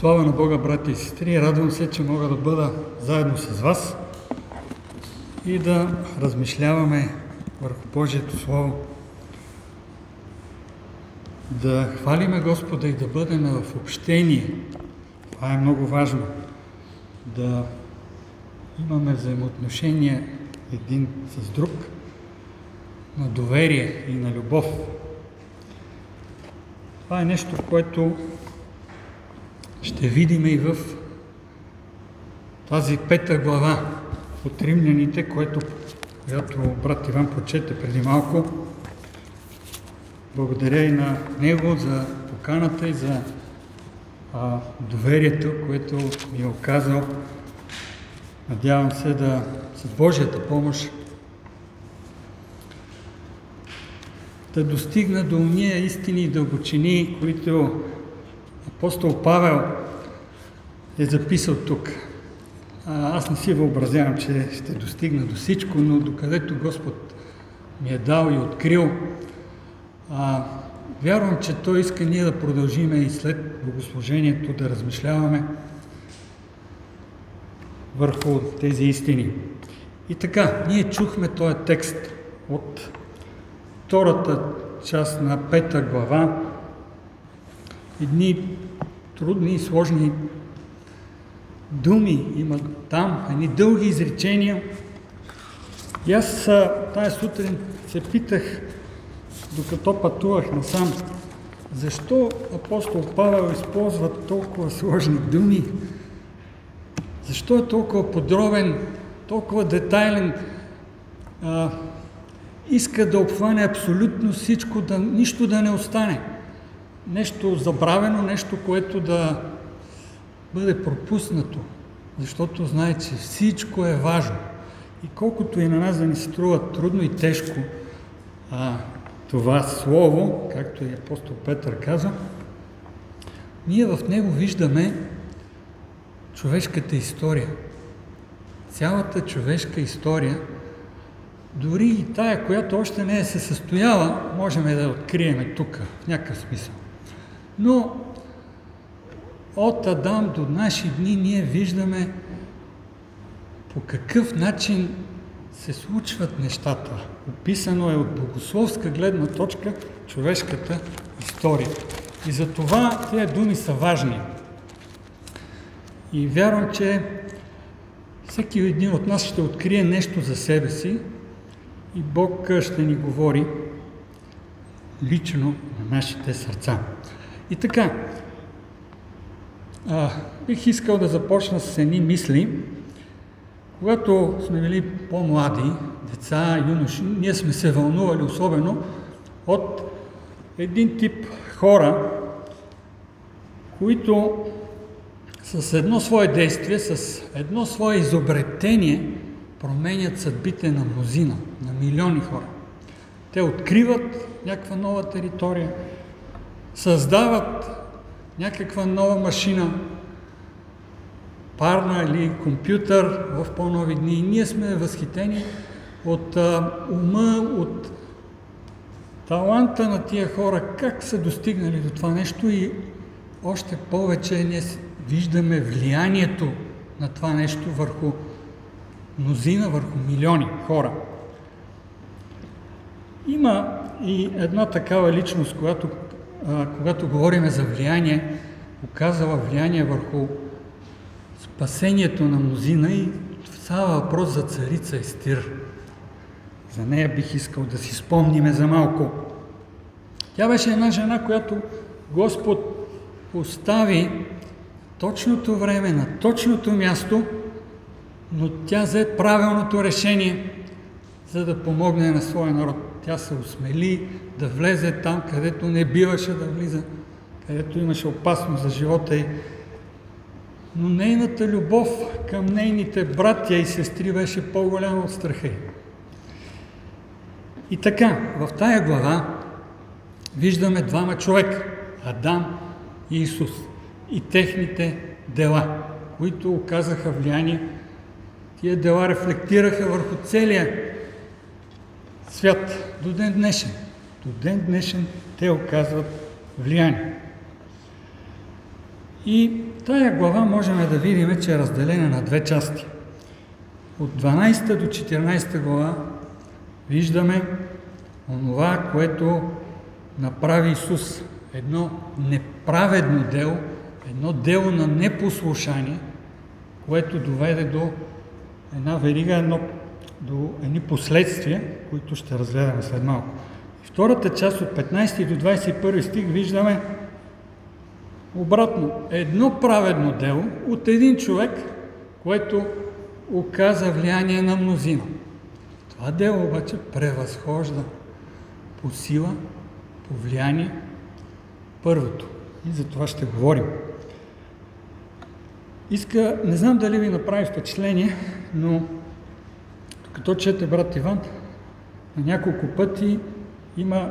Слава на Бога, брати и сестри! Радвам се, че мога да бъда заедно с вас и да размишляваме върху Божието Слово. Да хвалиме Господа и да бъдем в общение. Това е много важно. Да имаме взаимоотношения един с друг, на доверие и на любов. Това е нещо, което ще видим и в тази пета глава от римляните, което, която брат Иван прочете преди малко. Благодаря и на него за поканата и за а, доверието, което ми е оказал. Надявам се да с Божията помощ да достигна до уния истини и дълбочини, които апостол Павел е записал тук. Аз не си въобразявам, че ще достигна до всичко, но докъдето Господ ми е дал и открил, вярвам, че Той иска ние да продължиме и след богослужението да размишляваме върху тези истини. И така, ние чухме този текст от втората част на пета глава, едни трудни и сложни думи има там, едни дълги изречения. И аз тази сутрин се питах, докато пътувах насам, защо апостол Павел използва толкова сложни думи? Защо е толкова подробен, толкова детайлен? А, иска да обхване абсолютно всичко, да, нищо да не остане нещо забравено, нещо, което да бъде пропуснато, защото знае, че всичко е важно. И колкото и на нас да ни струва трудно и тежко а, това слово, както и апостол Петър каза, ние в него виждаме човешката история. Цялата човешка история, дори и тая, която още не е се състояла, можем да я откриеме тук, в някакъв смисъл. Но от Адам до наши дни ние виждаме по какъв начин се случват нещата. Описано е от богословска гледна точка човешката история. И за това тези думи са важни. И вярвам, че всеки един от нас ще открие нещо за себе си и Бог ще ни говори лично на нашите сърца. И така, а, бих искал да започна с едни мисли. Когато сме били по-млади, деца, юноши, ние сме се вълнували особено от един тип хора, които с едно свое действие, с едно свое изобретение променят съдбите на мнозина, на милиони хора. Те откриват някаква нова територия, създават някаква нова машина, парна или компютър в по-нови дни. И ние сме възхитени от а, ума, от таланта на тия хора, как са достигнали до това нещо и още повече ние виждаме влиянието на това нещо върху мнозина, върху милиони хора. Има и една такава личност, която когато говорим за влияние, оказала влияние върху спасението на мнозина и става въпрос за царица Естир. За нея бих искал да си спомниме за малко. Тя беше една жена, която Господ постави точното време, на точното място, но тя взе правилното решение, за да помогне на своя народ. Тя се осмели да влезе там, където не биваше да влиза, където имаше опасност за живота й. Но нейната любов към нейните братя и сестри беше по-голяма от страха й. И така, в тая глава виждаме двама човека – Адам и Исус и техните дела, които оказаха влияние. Тия дела рефлектираха върху целия свят до ден днешен. До ден днешен те оказват влияние. И тая глава можем да видим, че е разделена на две части. От 12 до 14 глава виждаме онова, което направи Исус. Едно неправедно дело, едно дело на непослушание, което доведе до една верига, едно, до едни последствия, които ще разгледаме след малко. И втората част от 15 до 21 стих виждаме обратно едно праведно дело от един човек, което оказа влияние на мнозина. Това дело обаче превъзхожда по сила, по влияние първото. И за това ще говорим. Иска, не знам дали ви направи впечатление, но като чете брат Иван, на няколко пъти има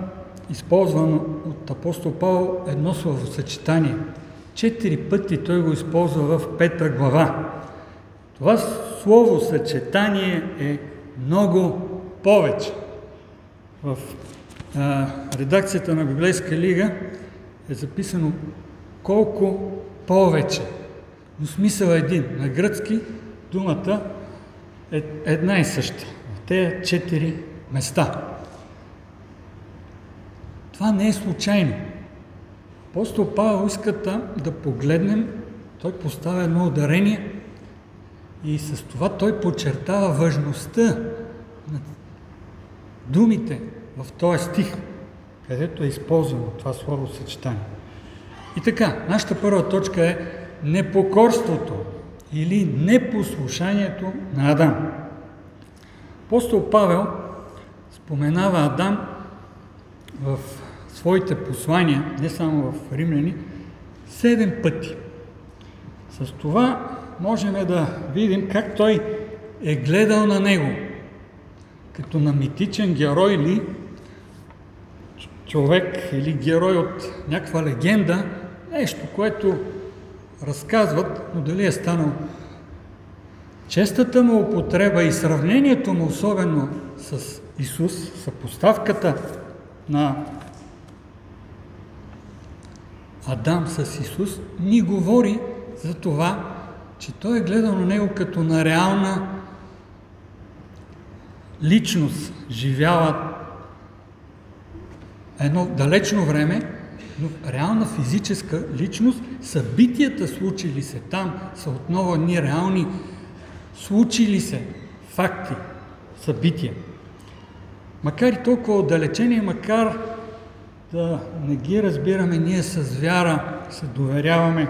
използвано от апостол Павел едно словосъчетание. Четири пъти той го използва в пета глава. Това словосъчетание е много повече. В а, редакцията на Библейска лига е записано колко повече. Но смисъл е един. На гръцки думата е една и съща. В тези четири места. Това не е случайно. Апостол Павел иска да погледнем, той поставя едно ударение и с това той подчертава важността на думите в този стих, където е използвано това слово съчетание. И така, нашата първа точка е непокорството или непослушанието на Адам. Апостол Павел споменава Адам в своите послания, не само в Римляни, седем пъти. С това можем да видим как той е гледал на него. Като на митичен герой ли, човек или герой от някаква легенда, нещо, което разказват, но дали е станал. Честата му употреба и сравнението му особено с Исус, съпоставката на Адам с Исус, ни говори за това, че той е гледал на него като на реална личност, живяла едно далечно време, но реална физическа личност, събитията случили се там са отново ни реални, случили се факти, събития. Макар и толкова отдалечени, макар да не ги разбираме, ние с вяра се доверяваме,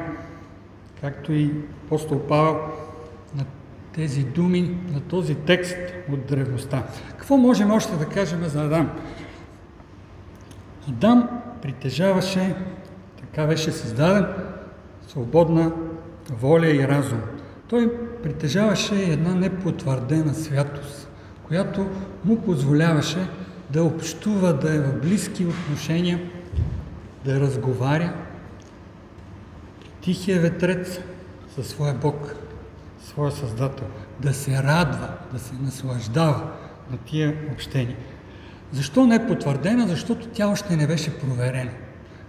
както и апостол Павел, на тези думи, на този текст от древността. Какво можем още да кажем за Адам? Адам притежаваше, така беше създаден, свободна воля и разум. Той притежаваше една непотвърдена святост, която му позволяваше да общува, да е в близки отношения, да разговаря тихия ветрец със своя Бог, своя Създател, да се радва, да се наслаждава на тия общения. Защо не е потвърдена? Защото тя още не беше проверена.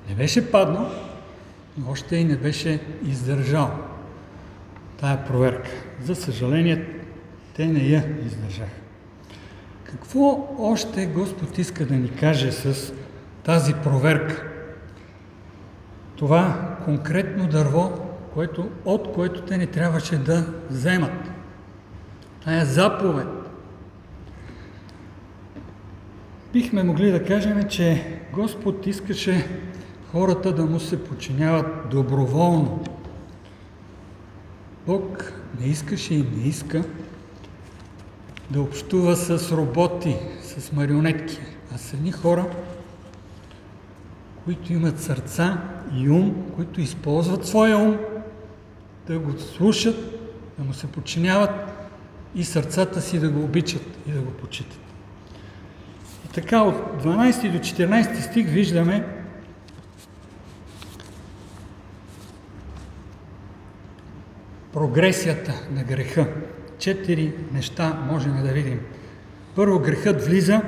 Не беше паднал, но още и не беше издържал тая проверка. За съжаление, те не я издържаха. Какво още Господ иска да ни каже с тази проверка? Това конкретно дърво, което, от което те не трябваше да вземат. Тая заповед. Бихме могли да кажем, че Господ искаше хората да му се подчиняват доброволно. Бог не искаше и не иска да общува с роботи, с марионетки, а с едни хора, които имат сърца и ум, които използват своя ум, да го слушат, да му се подчиняват и сърцата си да го обичат и да го почитат. Така от 12 до 14 стих виждаме прогресията на греха. Четири неща можем да видим. Първо грехът влиза,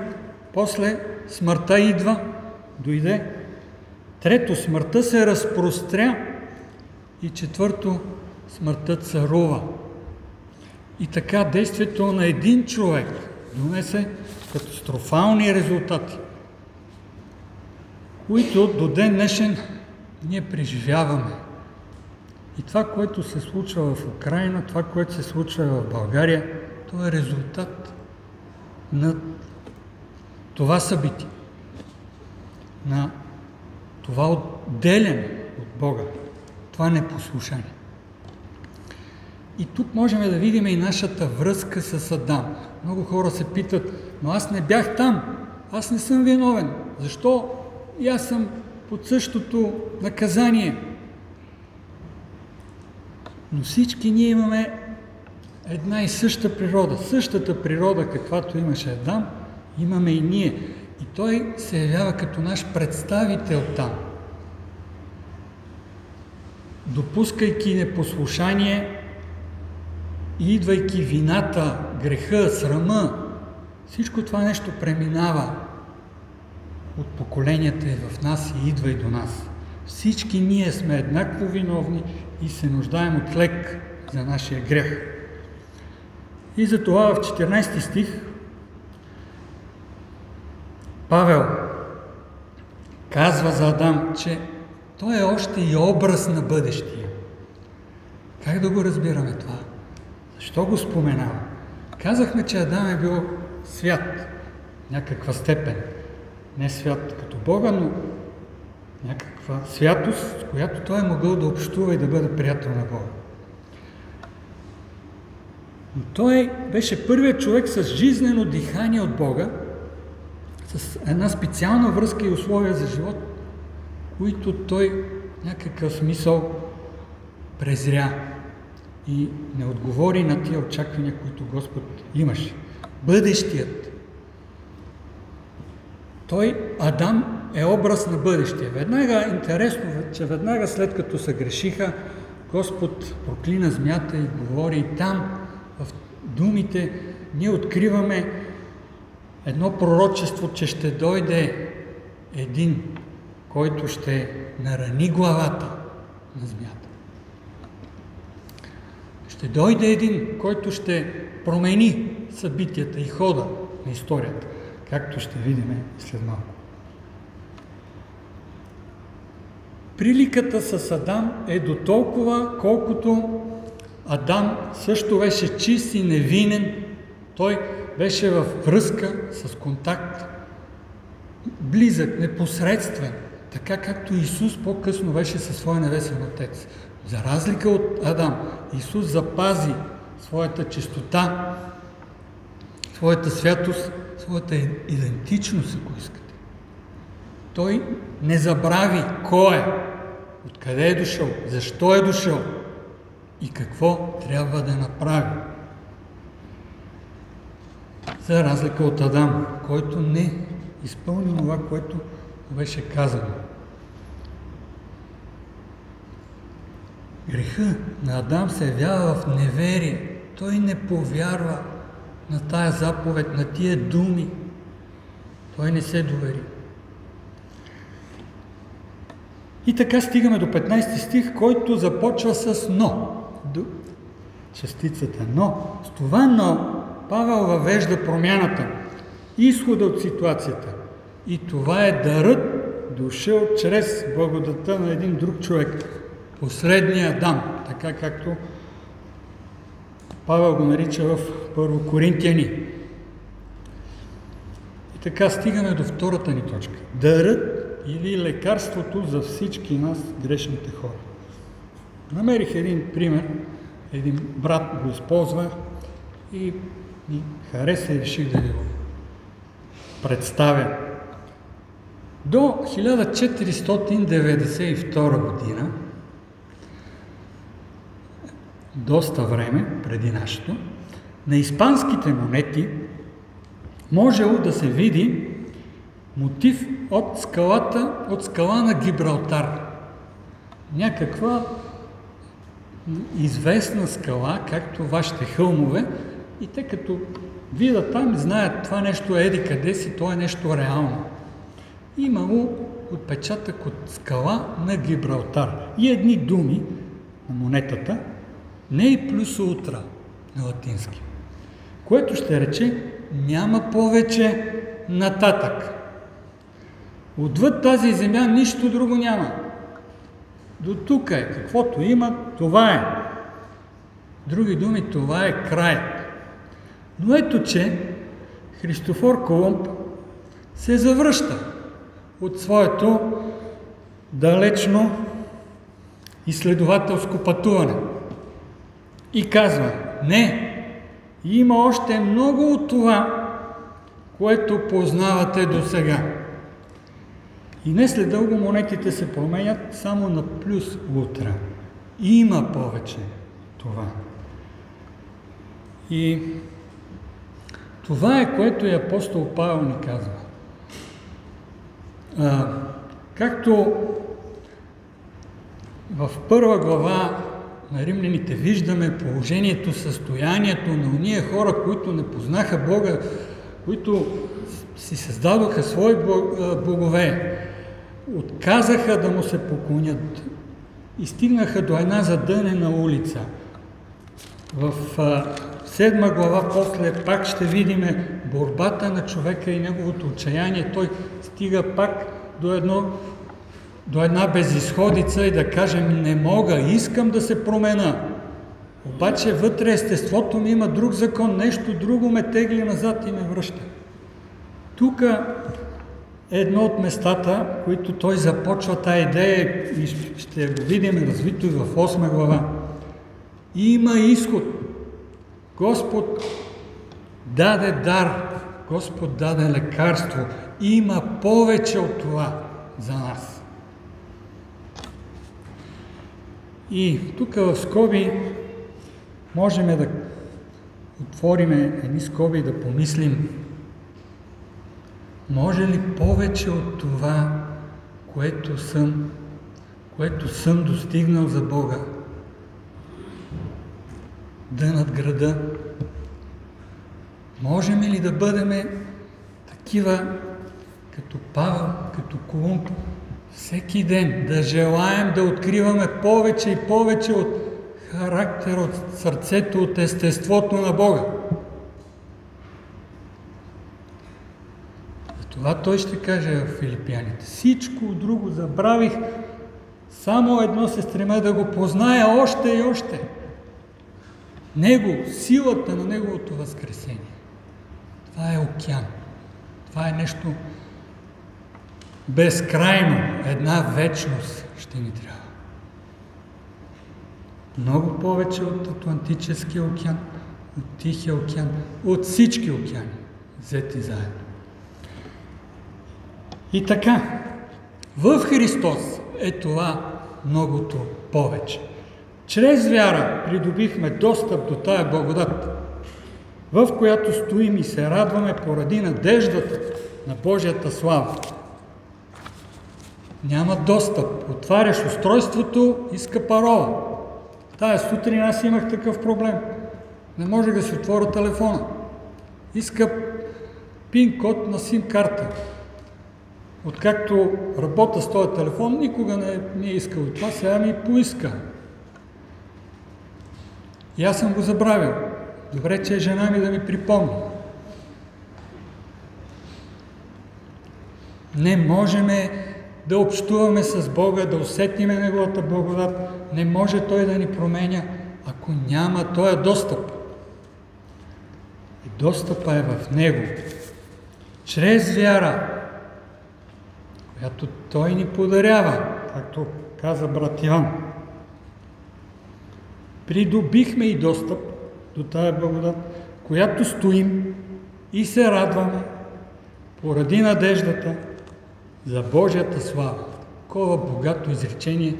после смъртта идва, дойде. Трето, смъртта се разпростря И четвърто, смъртта царува. И така действието на един човек донесе катастрофални резултати, които до ден днешен ние преживяваме. И това, което се случва в Украина, това, което се случва в България, то е резултат на това събитие, на това отделяне от Бога, това непослушание. И тук можем да видим и нашата връзка с Адам. Много хора се питат, но аз не бях там, аз не съм виновен. Защо и аз съм под същото наказание? Но всички ние имаме една и съща природа. Същата природа, каквато имаше Адам, имаме и ние. И той се явява като наш представител там. Допускайки непослушание и идвайки вината, греха, срама, всичко това нещо преминава от поколенията и в нас и идва и до нас. Всички ние сме еднакво виновни и се нуждаем от лек за нашия грех. И затова в 14 стих Павел казва за Адам, че той е още и образ на бъдещия. Как да го разбираме това? Защо го споменава? Казахме, че Адам е бил свят, някаква степен. Не свят като Бога, но някаква святост, с която той е могъл да общува и да бъде приятел на Бога. Но той беше първият човек с жизнено дихание от Бога, с една специална връзка и условия за живот, които той някакъв смисъл презря и не отговори на тия очаквания, които Господ имаше. Бъдещият. Той, Адам, е образ на бъдещия. Веднага, интересно, че веднага след като се грешиха, Господ проклина змята и говори и там, в думите, ние откриваме едно пророчество, че ще дойде един, който ще нарани главата на змията. Ще дойде един, който ще промени събитията и хода на историята, както ще видим след малко. Приликата с Адам е до толкова, колкото Адам също беше чист и невинен. Той беше във връзка с контакт, близък, непосредствен, така както Исус по-късно беше със своя небесен Отец. За разлика от Адам, Исус запази своята чистота, своята святост, своята идентичност, ако искате. Той не забрави кой е, откъде е дошъл, защо е дошъл и какво трябва да направи. За разлика от Адам, който не изпълни това, което беше казано. Греха на Адам се явява в неверие. Той не повярва на тая заповед, на тия думи. Той не се довери. И така стигаме до 15 стих, който започва с но. Частицата но. С това но Павел въвежда промяната, изхода от ситуацията. И това е дарът, дошъл чрез благодата на един друг човек, посредния Адам, така както Павел го нарича в Първо Коринтияни. И така стигаме до втората ни точка. Дарът или лекарството за всички нас, грешните хора. Намерих един пример, един брат го използва и ми хареса и реших да ви го представя. До 1492 година, доста време преди нашето, на испанските монети можело да се види мотив от скалата, от скала на Гибралтар. Някаква известна скала, както вашите хълмове, и те като видят там, знаят това нещо е еди къде си, то е нещо реално. Имало отпечатък от скала на Гибралтар. И едни думи, на монетата, не и плюс утра на латински, което ще рече няма повече нататък. Отвъд тази земя нищо друго няма. До тук е. Каквото има, това е. Други думи, това е край. Но ето, че Христофор Колумб се завръща от своето далечно изследователско пътуване. И казва, не, има още много от това, което познавате до сега. И не след дълго монетите се променят само на плюс утра. Има повече това. И това е което и апостол Павел ни казва. А, както в първа глава на римляните виждаме положението, състоянието на уния хора, които не познаха Бога, които си създадоха свои богове, отказаха да му се поклонят и стигнаха до една задънена улица. В седма глава после пак ще видим борбата на човека и неговото отчаяние. Той стига пак до, едно, до една безисходица и да кажем не мога, искам да се промена. Обаче вътре естеството ми има друг закон, нещо друго ме тегли назад и ме връща. Тук е едно от местата, които той започва тази идея и ще го видим развито и в 8 глава. Има изход. Господ даде дар, Господ даде лекарство. Има повече от това за нас. И тук в скоби можем да отворим едни скоби и да помислим, може ли повече от това, което съм, което съм достигнал за Бога, да надграда? Можем ли да бъдем такива, като Павел, като Колумб, всеки ден да желаем да откриваме повече и повече от характер, от сърцето, от естеството на Бога? Това той ще каже в Филипяните. Всичко друго забравих, само едно се стремя да го позная още и още. Него, силата на Неговото възкресение. Това е океан. Това е нещо безкрайно. Една вечност ще ни трябва. Много повече от Атлантическия океан, от Тихия океан, от всички океани, взети заедно. И така, в Христос е това многото повече. Чрез вяра придобихме достъп до тая благодат, в която стоим и се радваме поради надеждата на Божията слава. Няма достъп. Отваряш устройството, иска парола. Тая сутрин аз имах такъв проблем. Не може да си отворя телефона. Иска пин-код на сим-карта. Откакто работя с този телефон, никога не, не е искал това, сега ми поиска. И аз съм го забравил. Добре, че е жена ми да ми припомни. Не можем да общуваме с Бога, да усетиме Неговата благодат. Не може Той да ни променя, ако няма този достъп. И достъпа е в Него. Чрез вяра която Той ни подарява, както каза брат Иван. Придобихме и достъп до тая благодат, която стоим и се радваме поради надеждата за Божията слава. Такова богато изречение,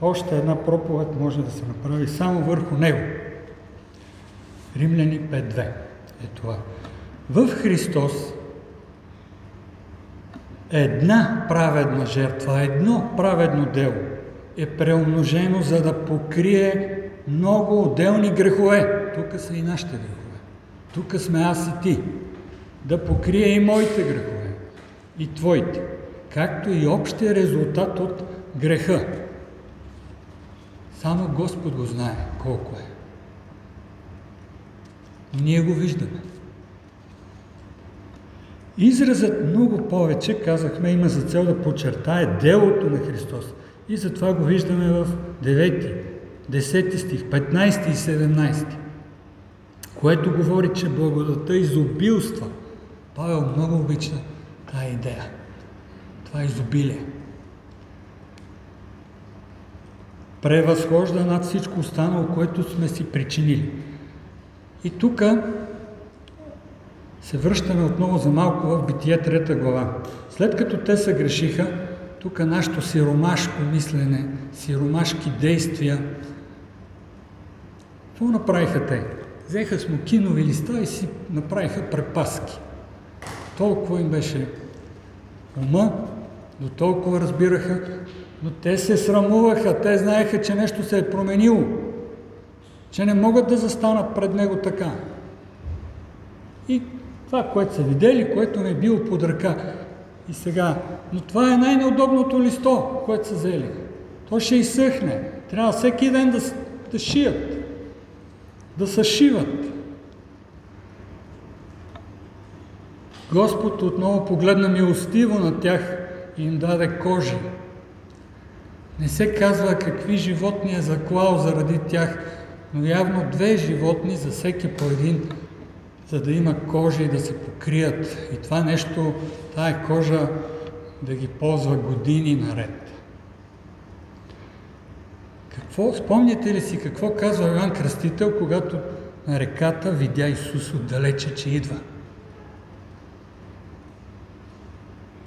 още една проповед може да се направи само върху него. Римляни 5.2 е това. В Христос една праведна жертва, едно праведно дело е преумножено, за да покрие много отделни грехове. Тук са и нашите грехове. Тук сме аз и ти. Да покрие и моите грехове, и твоите, както и общия резултат от греха. Само Господ го знае колко е. Ние го виждаме. Изразът много повече, казахме, има за цел да подчертае делото на Христос. И затова го виждаме в 9, 10 стих, 15 и 17, което говори, че благодата изобилства. Павел много обича тази идея. Това е изобилие. Превъзхожда над всичко останало, което сме си причинили. И тук се връщаме отново за малко в Битие трета глава. След като те се грешиха, тук нашето сиромашко мислене, сиромашки действия, какво направиха те? Взеха смокинови листа и си направиха препаски. Толкова им беше ума, до толкова разбираха, но те се срамуваха, те знаеха, че нещо се е променило, че не могат да застанат пред него така. И това, което са видели, което ми е било под ръка. И сега, но това е най-неудобното листо, което са взели. То ще изсъхне. Трябва всеки ден да, да шият, да съшиват. Господ отново погледна милостиво на тях им даде кожи. Не се казва какви животни е заклал заради тях, но явно две животни за всеки по един за да има кожа и да се покрият. И това нещо, тая кожа да ги ползва години наред. Какво, спомняте ли си какво казва Йоан Кръстител, когато на реката видя Исус отдалече, че идва?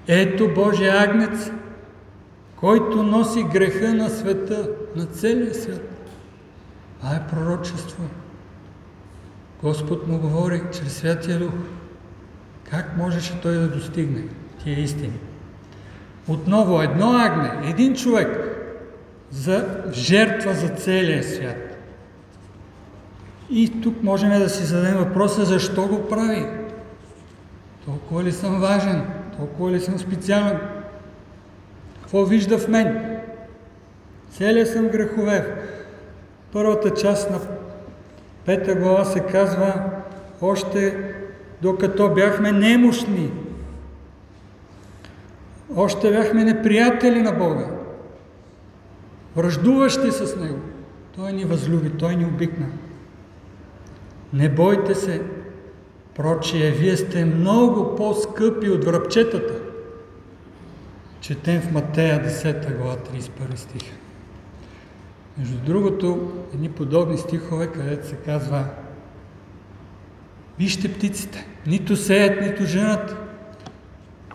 Ето Божия агнец, който носи греха на света, на целия свят. Това е пророчество. Господ му говори чрез Святия Дух. Как можеше той да достигне тия истини? Отново едно агне, един човек за жертва за целия свят. И тук можем да си зададем въпроса, защо го прави? Толкова ли съм важен? Толкова ли съм специален? Какво вижда в мен? Целият съм греховев. Първата част на Пета глава се казва още докато бяхме немощни. Още бяхме неприятели на Бога. Връждуващи с Него. Той ни възлюби, Той ни обикна. Не бойте се, прочие, вие сте много по-скъпи от връбчетата. Четем в Матея 10 глава 31 стих. Между другото, едни подобни стихове, където се казва Вижте птиците, нито сеят, нито женат.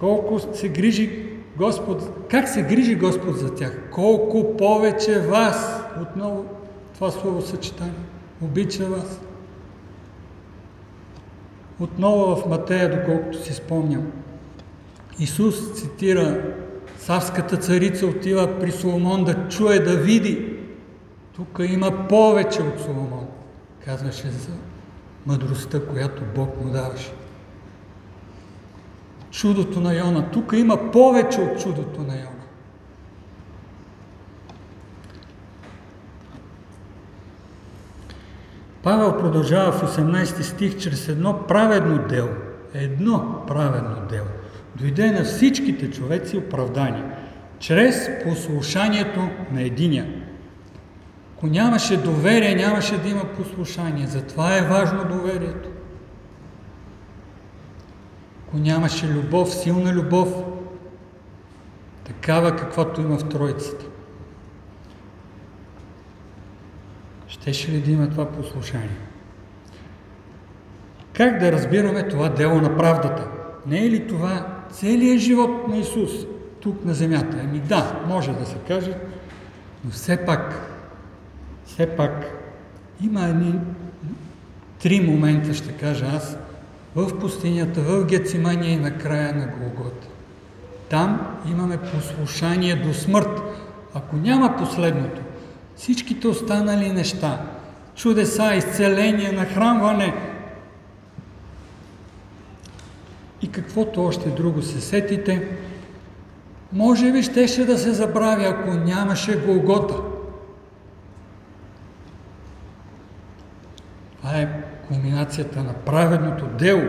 Колко се грижи Господ, как се грижи Господ за тях? Колко повече вас, отново това слово съчетание, обича вас. Отново в Матея, доколкото си спомням, Исус цитира Савската царица отива при Соломон да чуе, да види тук има повече от Соломон, казваше за мъдростта, която Бог му даваше. Чудото на Йона. Тук има повече от чудото на Йона. Павел продължава в 18 стих чрез едно праведно дело. Едно праведно дело. Дойде на всичките човеци оправдание. Чрез послушанието на единия. Ако нямаше доверие, нямаше да има послушание. Затова е важно доверието. Ако нямаше любов, силна любов, такава каквато има в Троицата, щеше ли да има това послушание? Как да разбираме това дело на правдата? Не е ли това целият живот на Исус тук на земята? Ами да, може да се каже, но все пак все пак има едни три момента, ще кажа аз, в пустинята, в Гецимания и на края на Голгота. Там имаме послушание до смърт. Ако няма последното, Всичките останали неща, чудеса, изцеление, нахранване и каквото още друго се сетите, може би щеше да се забрави, ако нямаше Голгота. Това е кулминацията на праведното дело.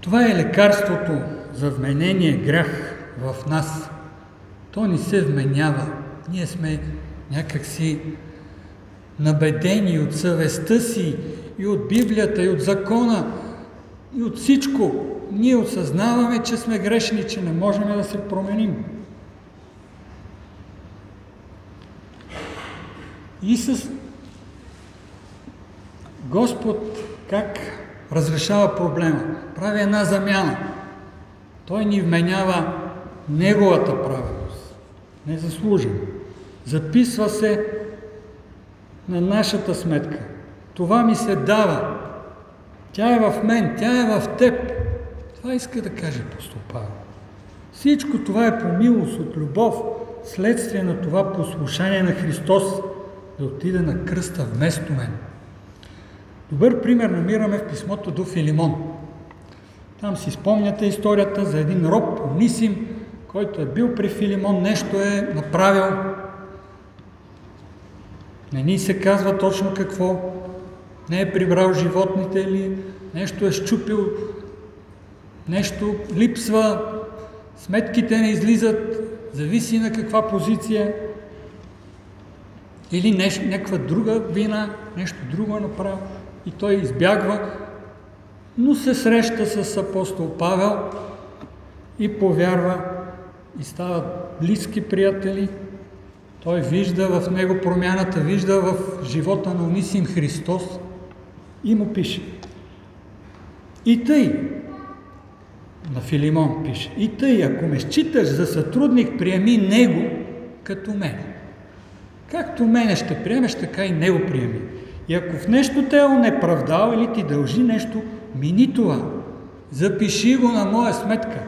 Това е лекарството за вменение грях в нас. То ни се вменява ние сме някакси набедени от съвестта си и от Библията, и от закона, и от всичко. Ние осъзнаваме, че сме грешни, че не можем да се променим. И с Господ как разрешава проблема? Прави една замяна. Той ни вменява Неговата праведност. Незаслужено. Записва се на нашата сметка. Това ми се дава. Тя е в мен, тя е в теб. Това иска да каже апостол Павел. Всичко това е по милост от любов, следствие на това послушание на Христос да отиде на кръста вместо мен. Добър пример намираме в писмото до Филимон. Там си спомняте историята за един роб, Онисим, който е бил при Филимон, нещо е направил. Не ни се казва точно какво. Не е прибрал животните ли, нещо е щупил, нещо липсва, сметките не излизат, зависи на каква позиция. Или нещо, някаква друга вина, нещо друго е направил и той избягва, но се среща с апостол Павел и повярва и стават близки приятели. Той вижда в него промяната, вижда в живота на Унисим Христос и му пише. И тъй, на Филимон пише, и тъй, ако ме считаш за сътрудник, приеми него като мен. Както мене ще приемеш, така и него приеми. И ако в нещо те е онеправдал или ти дължи нещо, мини това. Запиши го на моя сметка.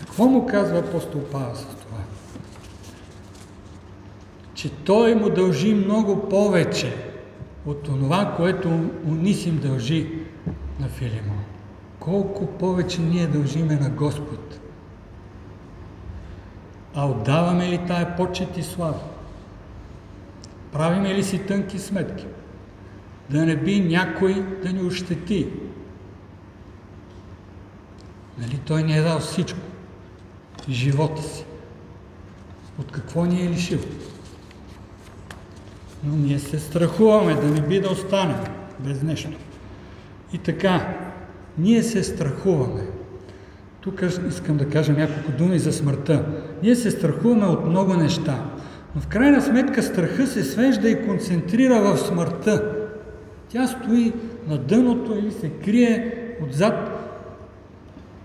Какво му казва апостол Павел с? Че той му дължи много повече от това, което Унисим дължи на Филимон. Колко повече ние дължиме на Господ. А отдаваме ли тая почет и слава? Правиме ли си тънки сметки? Да не би някой да ни ощети. Нали той ни е дал всичко. Живота си. От какво ни е лишил? Но ние се страхуваме да не би да останем без нещо. И така, ние се страхуваме. Тук искам да кажа няколко думи за смъртта. Ние се страхуваме от много неща. Но в крайна сметка страха се свежда и концентрира в смъртта. Тя стои на дъното или се крие отзад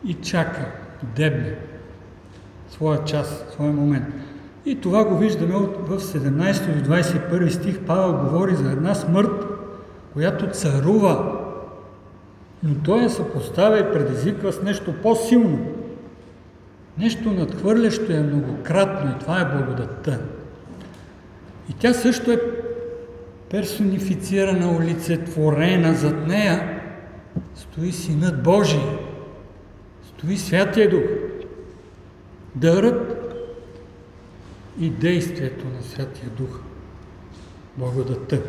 и чака, дебне своя час, своя момент. И това го виждаме в 17 до 21 стих. Павел говори за една смърт, която царува, но той я съпоставя и предизвиква с нещо по-силно. Нещо надхвърлящо е многократно и това е благодатта. И тя също е персонифицирана, олицетворена. Зад нея стои Синът Божий, стои Святия Дух. Дърът и действието на Святия Дух. Благодата.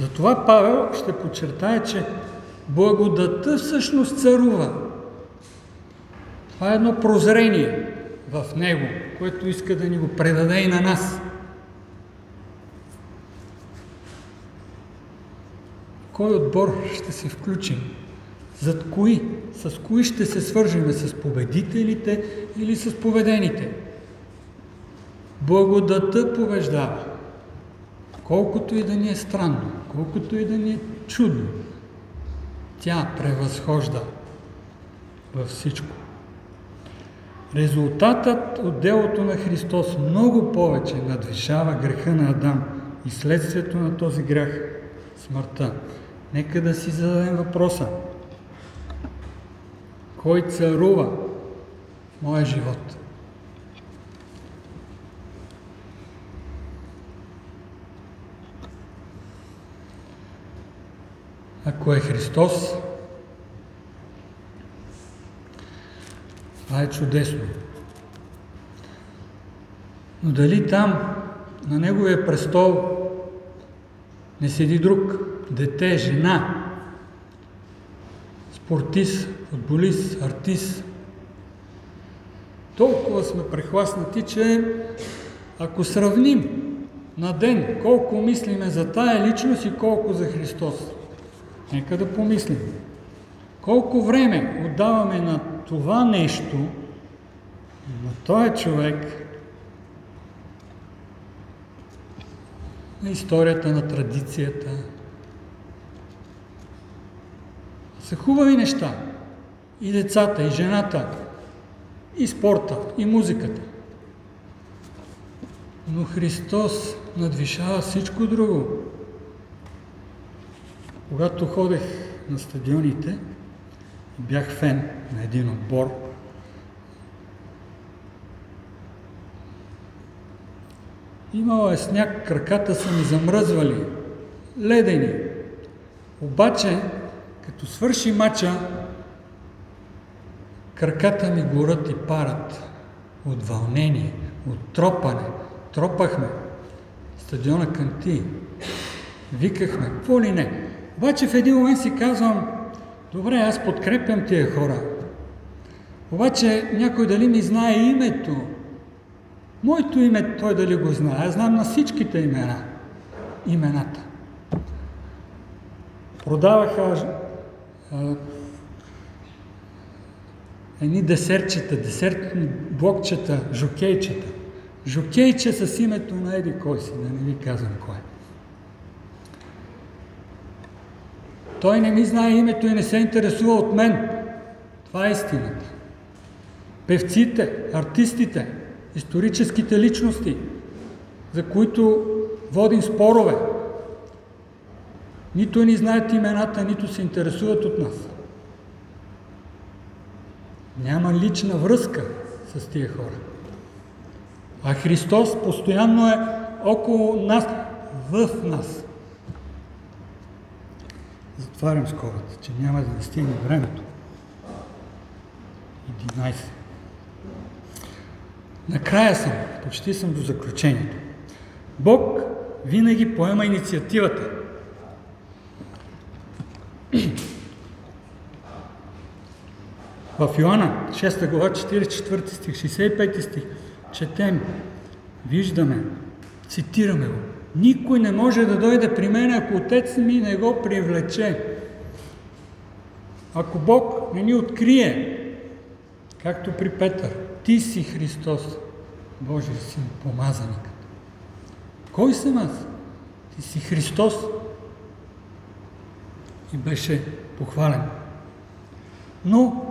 Затова Павел ще подчертае, че благодата всъщност царува. Това е едно прозрение в него, което иска да ни го предаде и на нас. кой отбор ще се включим, зад кои, с кои ще се свържиме, с победителите или с поведените. Благодата побеждава. Колкото и да ни е странно, колкото и да ни е чудно, тя превъзхожда във всичко. Резултатът от делото на Христос много повече надвишава греха на Адам и следствието на този грях – смъртта. Нека да си зададем въпроса. Кой царува в моя живот? Ако е Христос, това е чудесно. Но дали там, на Неговия престол, не седи друг. Дете, жена, спортист, футболист, артист. Толкова сме прехласнати, че ако сравним на ден колко мислиме за тая личност и колко за Христос, нека да помислим. Колко време отдаваме на това нещо, на този човек, на историята, на традицията. Са хубави неща. И децата, и жената, и спорта, и музиката. Но Христос надвишава всичко друго. Когато ходех на стадионите, бях фен на един отбор, Имало е сняг, краката са ми замръзвали, ледени. Обаче, като свърши мача, краката ми горят и парат от вълнение, от тропане. Тропахме. Стадиона Канти. Викахме, какво ли не. Обаче в един момент си казвам, добре, аз подкрепям тия хора. Обаче някой дали ми знае името, Моето име той дали го знае. Аз знам на всичките имена. Имената. Продаваха а, едни десертчета, десертни блокчета, жокейчета. Жокейче с името на Еди кой си, да не ви казвам кой. Той не ми знае името и не се интересува от мен. Това е истината. Певците, артистите, историческите личности, за които водим спорове. Нито ни знаят имената, нито се интересуват от нас. Няма лична връзка с тия хора. А Христос постоянно е около нас, в нас. Затварям скората, че няма да стигне времето. 11. Накрая съм, почти съм до заключението. Бог винаги поема инициативата. В Йоанна 6 глава 44 стих, 65 стих четем, виждаме, цитираме го. Никой не може да дойде при мен, ако отец ми не го привлече. Ако Бог не ни открие, както при Петър, ти си Христос, Божия син, помазаникът. Кой съм аз? Ти си Христос. И беше похвален. Но,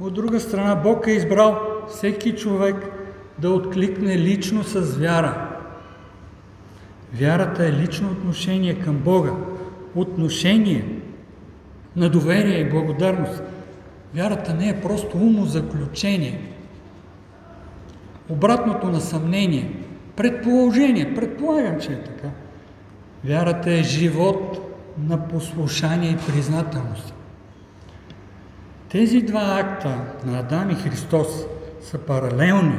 от друга страна, Бог е избрал всеки човек да откликне лично с вяра. Вярата е лично отношение към Бога. Отношение на доверие и благодарност. Вярата не е просто умозаключение – обратното на съмнение, предположение, предполагам, че е така. Вярата е живот на послушание и признателност. Тези два акта на Адам и Христос са паралелни,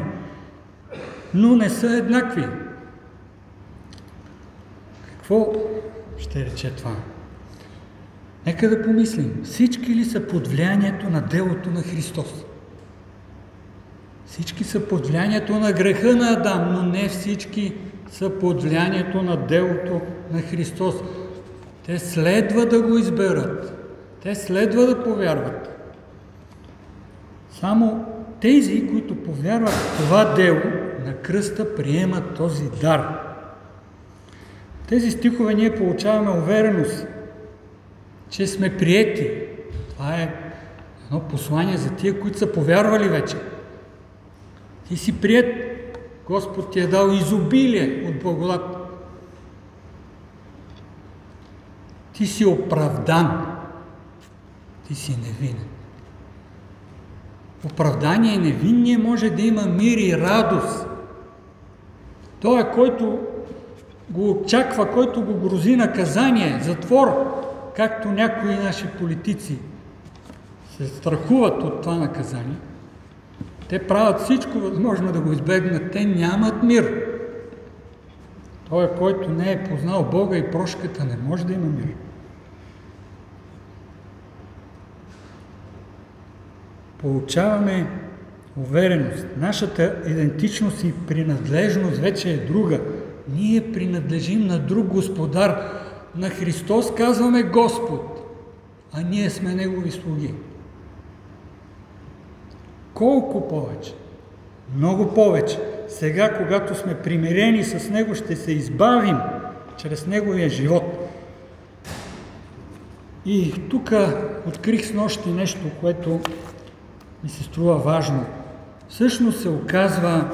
но не са еднакви. Какво ще рече това? Нека да помислим. Всички ли са под влиянието на делото на Христос? Всички са под влиянието на греха на Адам, но не всички са под влиянието на делото на Христос. Те следва да го изберат. Те следва да повярват. Само тези, които повярват в това дело на кръста, приемат този дар. Тези стихове ние получаваме увереност, че сме приети. Това е едно послание за тия, които са повярвали вече. Ти си прият, Господ ти е дал изобилие от благодат. Ти си оправдан. Ти си невинен. Оправдание невинния може да има мир и радост. Той е който го очаква, който го грози наказание, затвор, както някои наши политици се страхуват от това наказание – те правят всичко възможно да го избегнат. Те нямат мир. Той, който не е познал Бога и прошката, не може да има мир. Получаваме увереност. Нашата идентичност и принадлежност вече е друга. Ние принадлежим на друг господар. На Христос казваме Господ, а ние сме Негови слуги. Колко повече? Много повече. Сега, когато сме примирени с Него, ще се избавим чрез Неговия живот. И тук открих с нощи нещо, което ми се струва важно. Всъщност се оказва,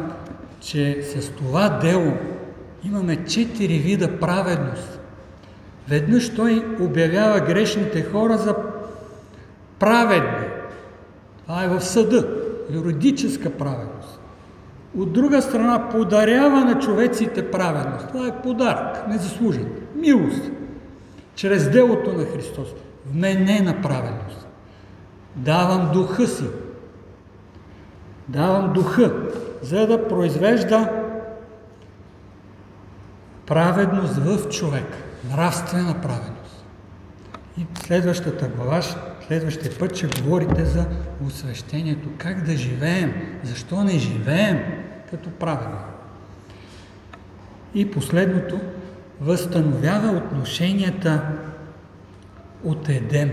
че с това дело имаме четири вида праведност. Веднъж той обявява грешните хора за праведни. Това е в съда, юридическа праведност. От друга страна, подарява на човеците праведност. Това е подарък, незаслужен. Милост. Чрез делото на Христос. Вменена праведност. Давам духа си. Давам духа, за да произвежда праведност в човек. Нравствена праведност. И следващата глава, следващия път ще говорите за освещението. Как да живеем? Защо не живеем като праведно? И последното, възстановява отношенията от Едем.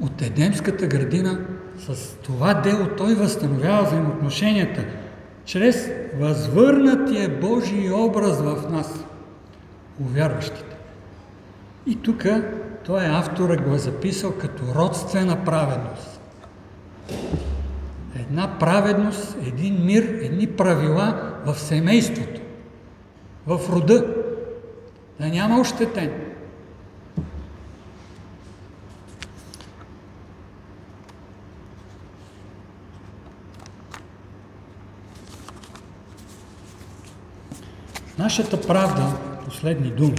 От Едемската градина с това дело той възстановява взаимоотношенията чрез възвърнатия Божий образ в нас, увярващите. И тук той автора го е записал като родствена праведност. Една праведност, един мир, едни правила в семейството, в рода. Да няма ощетен. Нашата правда, последни думи,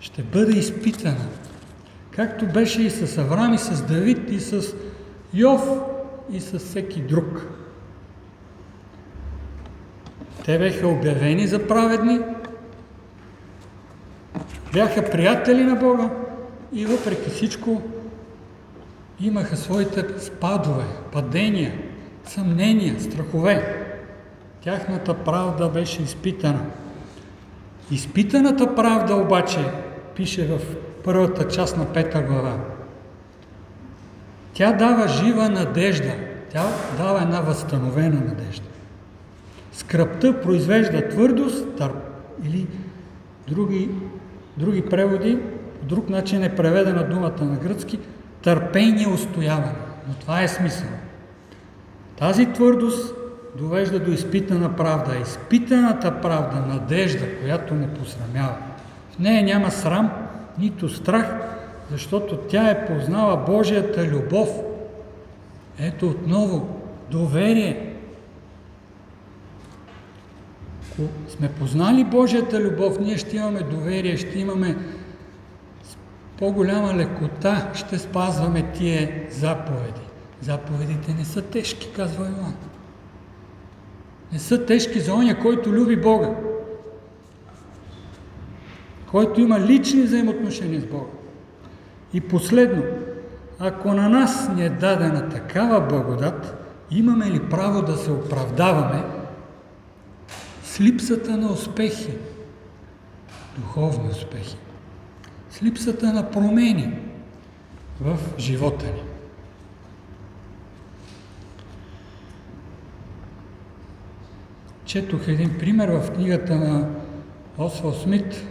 ще бъде изпитана, както беше и с Авраам, и с Давид, и с Йов, и с всеки друг. Те бяха обявени за праведни, бяха приятели на Бога и въпреки всичко имаха своите спадове, падения, съмнения, страхове. Тяхната правда беше изпитана. Изпитаната правда обаче, пише в първата част на пета глава, тя дава жива надежда, тя дава една възстановена надежда. Скръпта произвежда твърдост търп, или други, други преводи, по друг начин е преведена думата на гръцки, търпение, устояване. Но това е смисъл. Тази твърдост довежда до изпитана правда. Изпитаната правда, надежда, която не посрамява. В нея няма срам, нито страх, защото тя е познала Божията любов. Ето отново, доверие. Ако сме познали Божията любов, ние ще имаме доверие, ще имаме по-голяма лекота, ще спазваме тия заповеди. Заповедите не са тежки, казва Йоан не са тежки за оня, който люби Бога, който има лични взаимоотношения с Бога. И последно, ако на нас ни е дадена такава благодат, имаме ли право да се оправдаваме с липсата на успехи, духовни успехи, с липсата на промени в живота ни? Четох един пример в книгата на Освал Смит,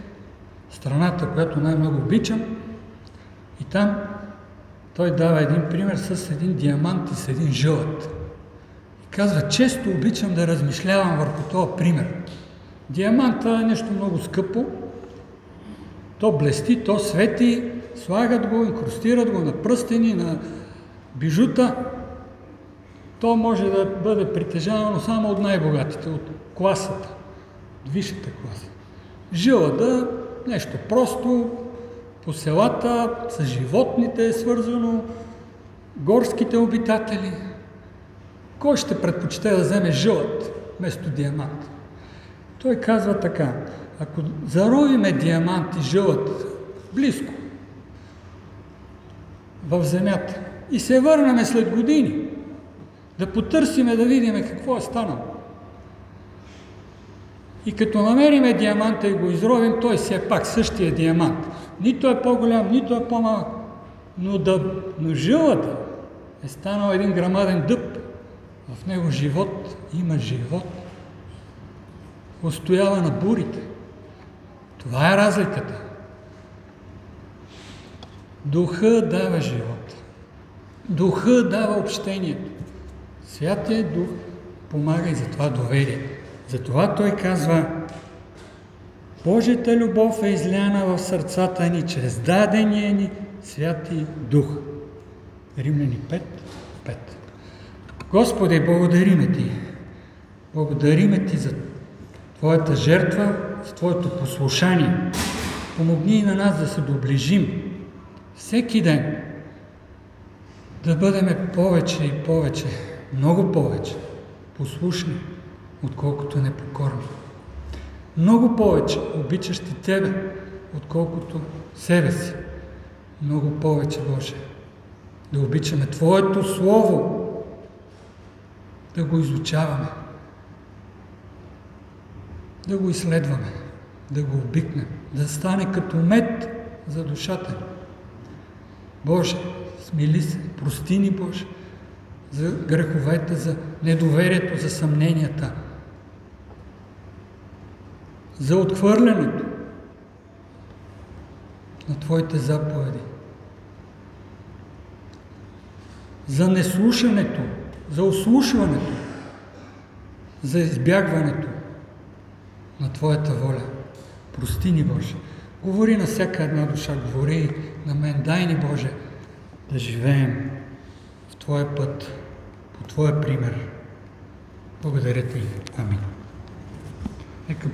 страната, която най-много обичам. И там той дава един пример с един диамант и с един жълът. И казва, често обичам да размишлявам върху този пример. Диаманта е нещо много скъпо, то блести, то свети, слагат го, инкрустират го на пръстени, на бижута, то може да бъде притежавано само от най-богатите, от класата, от висшата класа. Жилата, нещо просто, по селата, с животните е свързано, горските обитатели. Кой ще предпочете да вземе жилът вместо диамант? Той казва така, ако заровиме диамант и жълът близко в земята и се върнем след години, да потърсиме да видим какво е станало. И като намериме диаманта и го изровим, той си е пак същия диамант. Нито е по-голям, нито е по-малък. Но, да, но жилата е станал един грамаден дъб. В него живот има живот. Устоява на бурите. Това е разликата. Духа дава живот. Духа дава общението. Святия Дух помага и за това доверие. Затова той казва, Божията любов е изляна в сърцата ни чрез дадения ни Святи Дух. Римляни 5, 5. Господи, благодариме Ти. Благодариме Ти за Твоята жертва, за Твоето послушание. Помогни и на нас да се доближим всеки ден, да бъдем повече и повече, много повече послушни, отколкото непокорни. Много повече обичащи Тебе, отколкото себе си. Много повече, Боже, да обичаме Твоето Слово, да го изучаваме, да го изследваме, да го обикнем, да стане като мед за душата ни. Боже, смили се, прости ни, Боже, за греховете, за недоверието, за съмненията, за отхвърлянето на Твоите заповеди, за неслушането, за ослушването, за избягването на Твоята воля. Прости ни, Боже. Говори на всяка една душа, говори на мен. Дай ни, Боже, да живеем в Твоя път, по Твоя пример. Благодаря Ти. Амин. Нека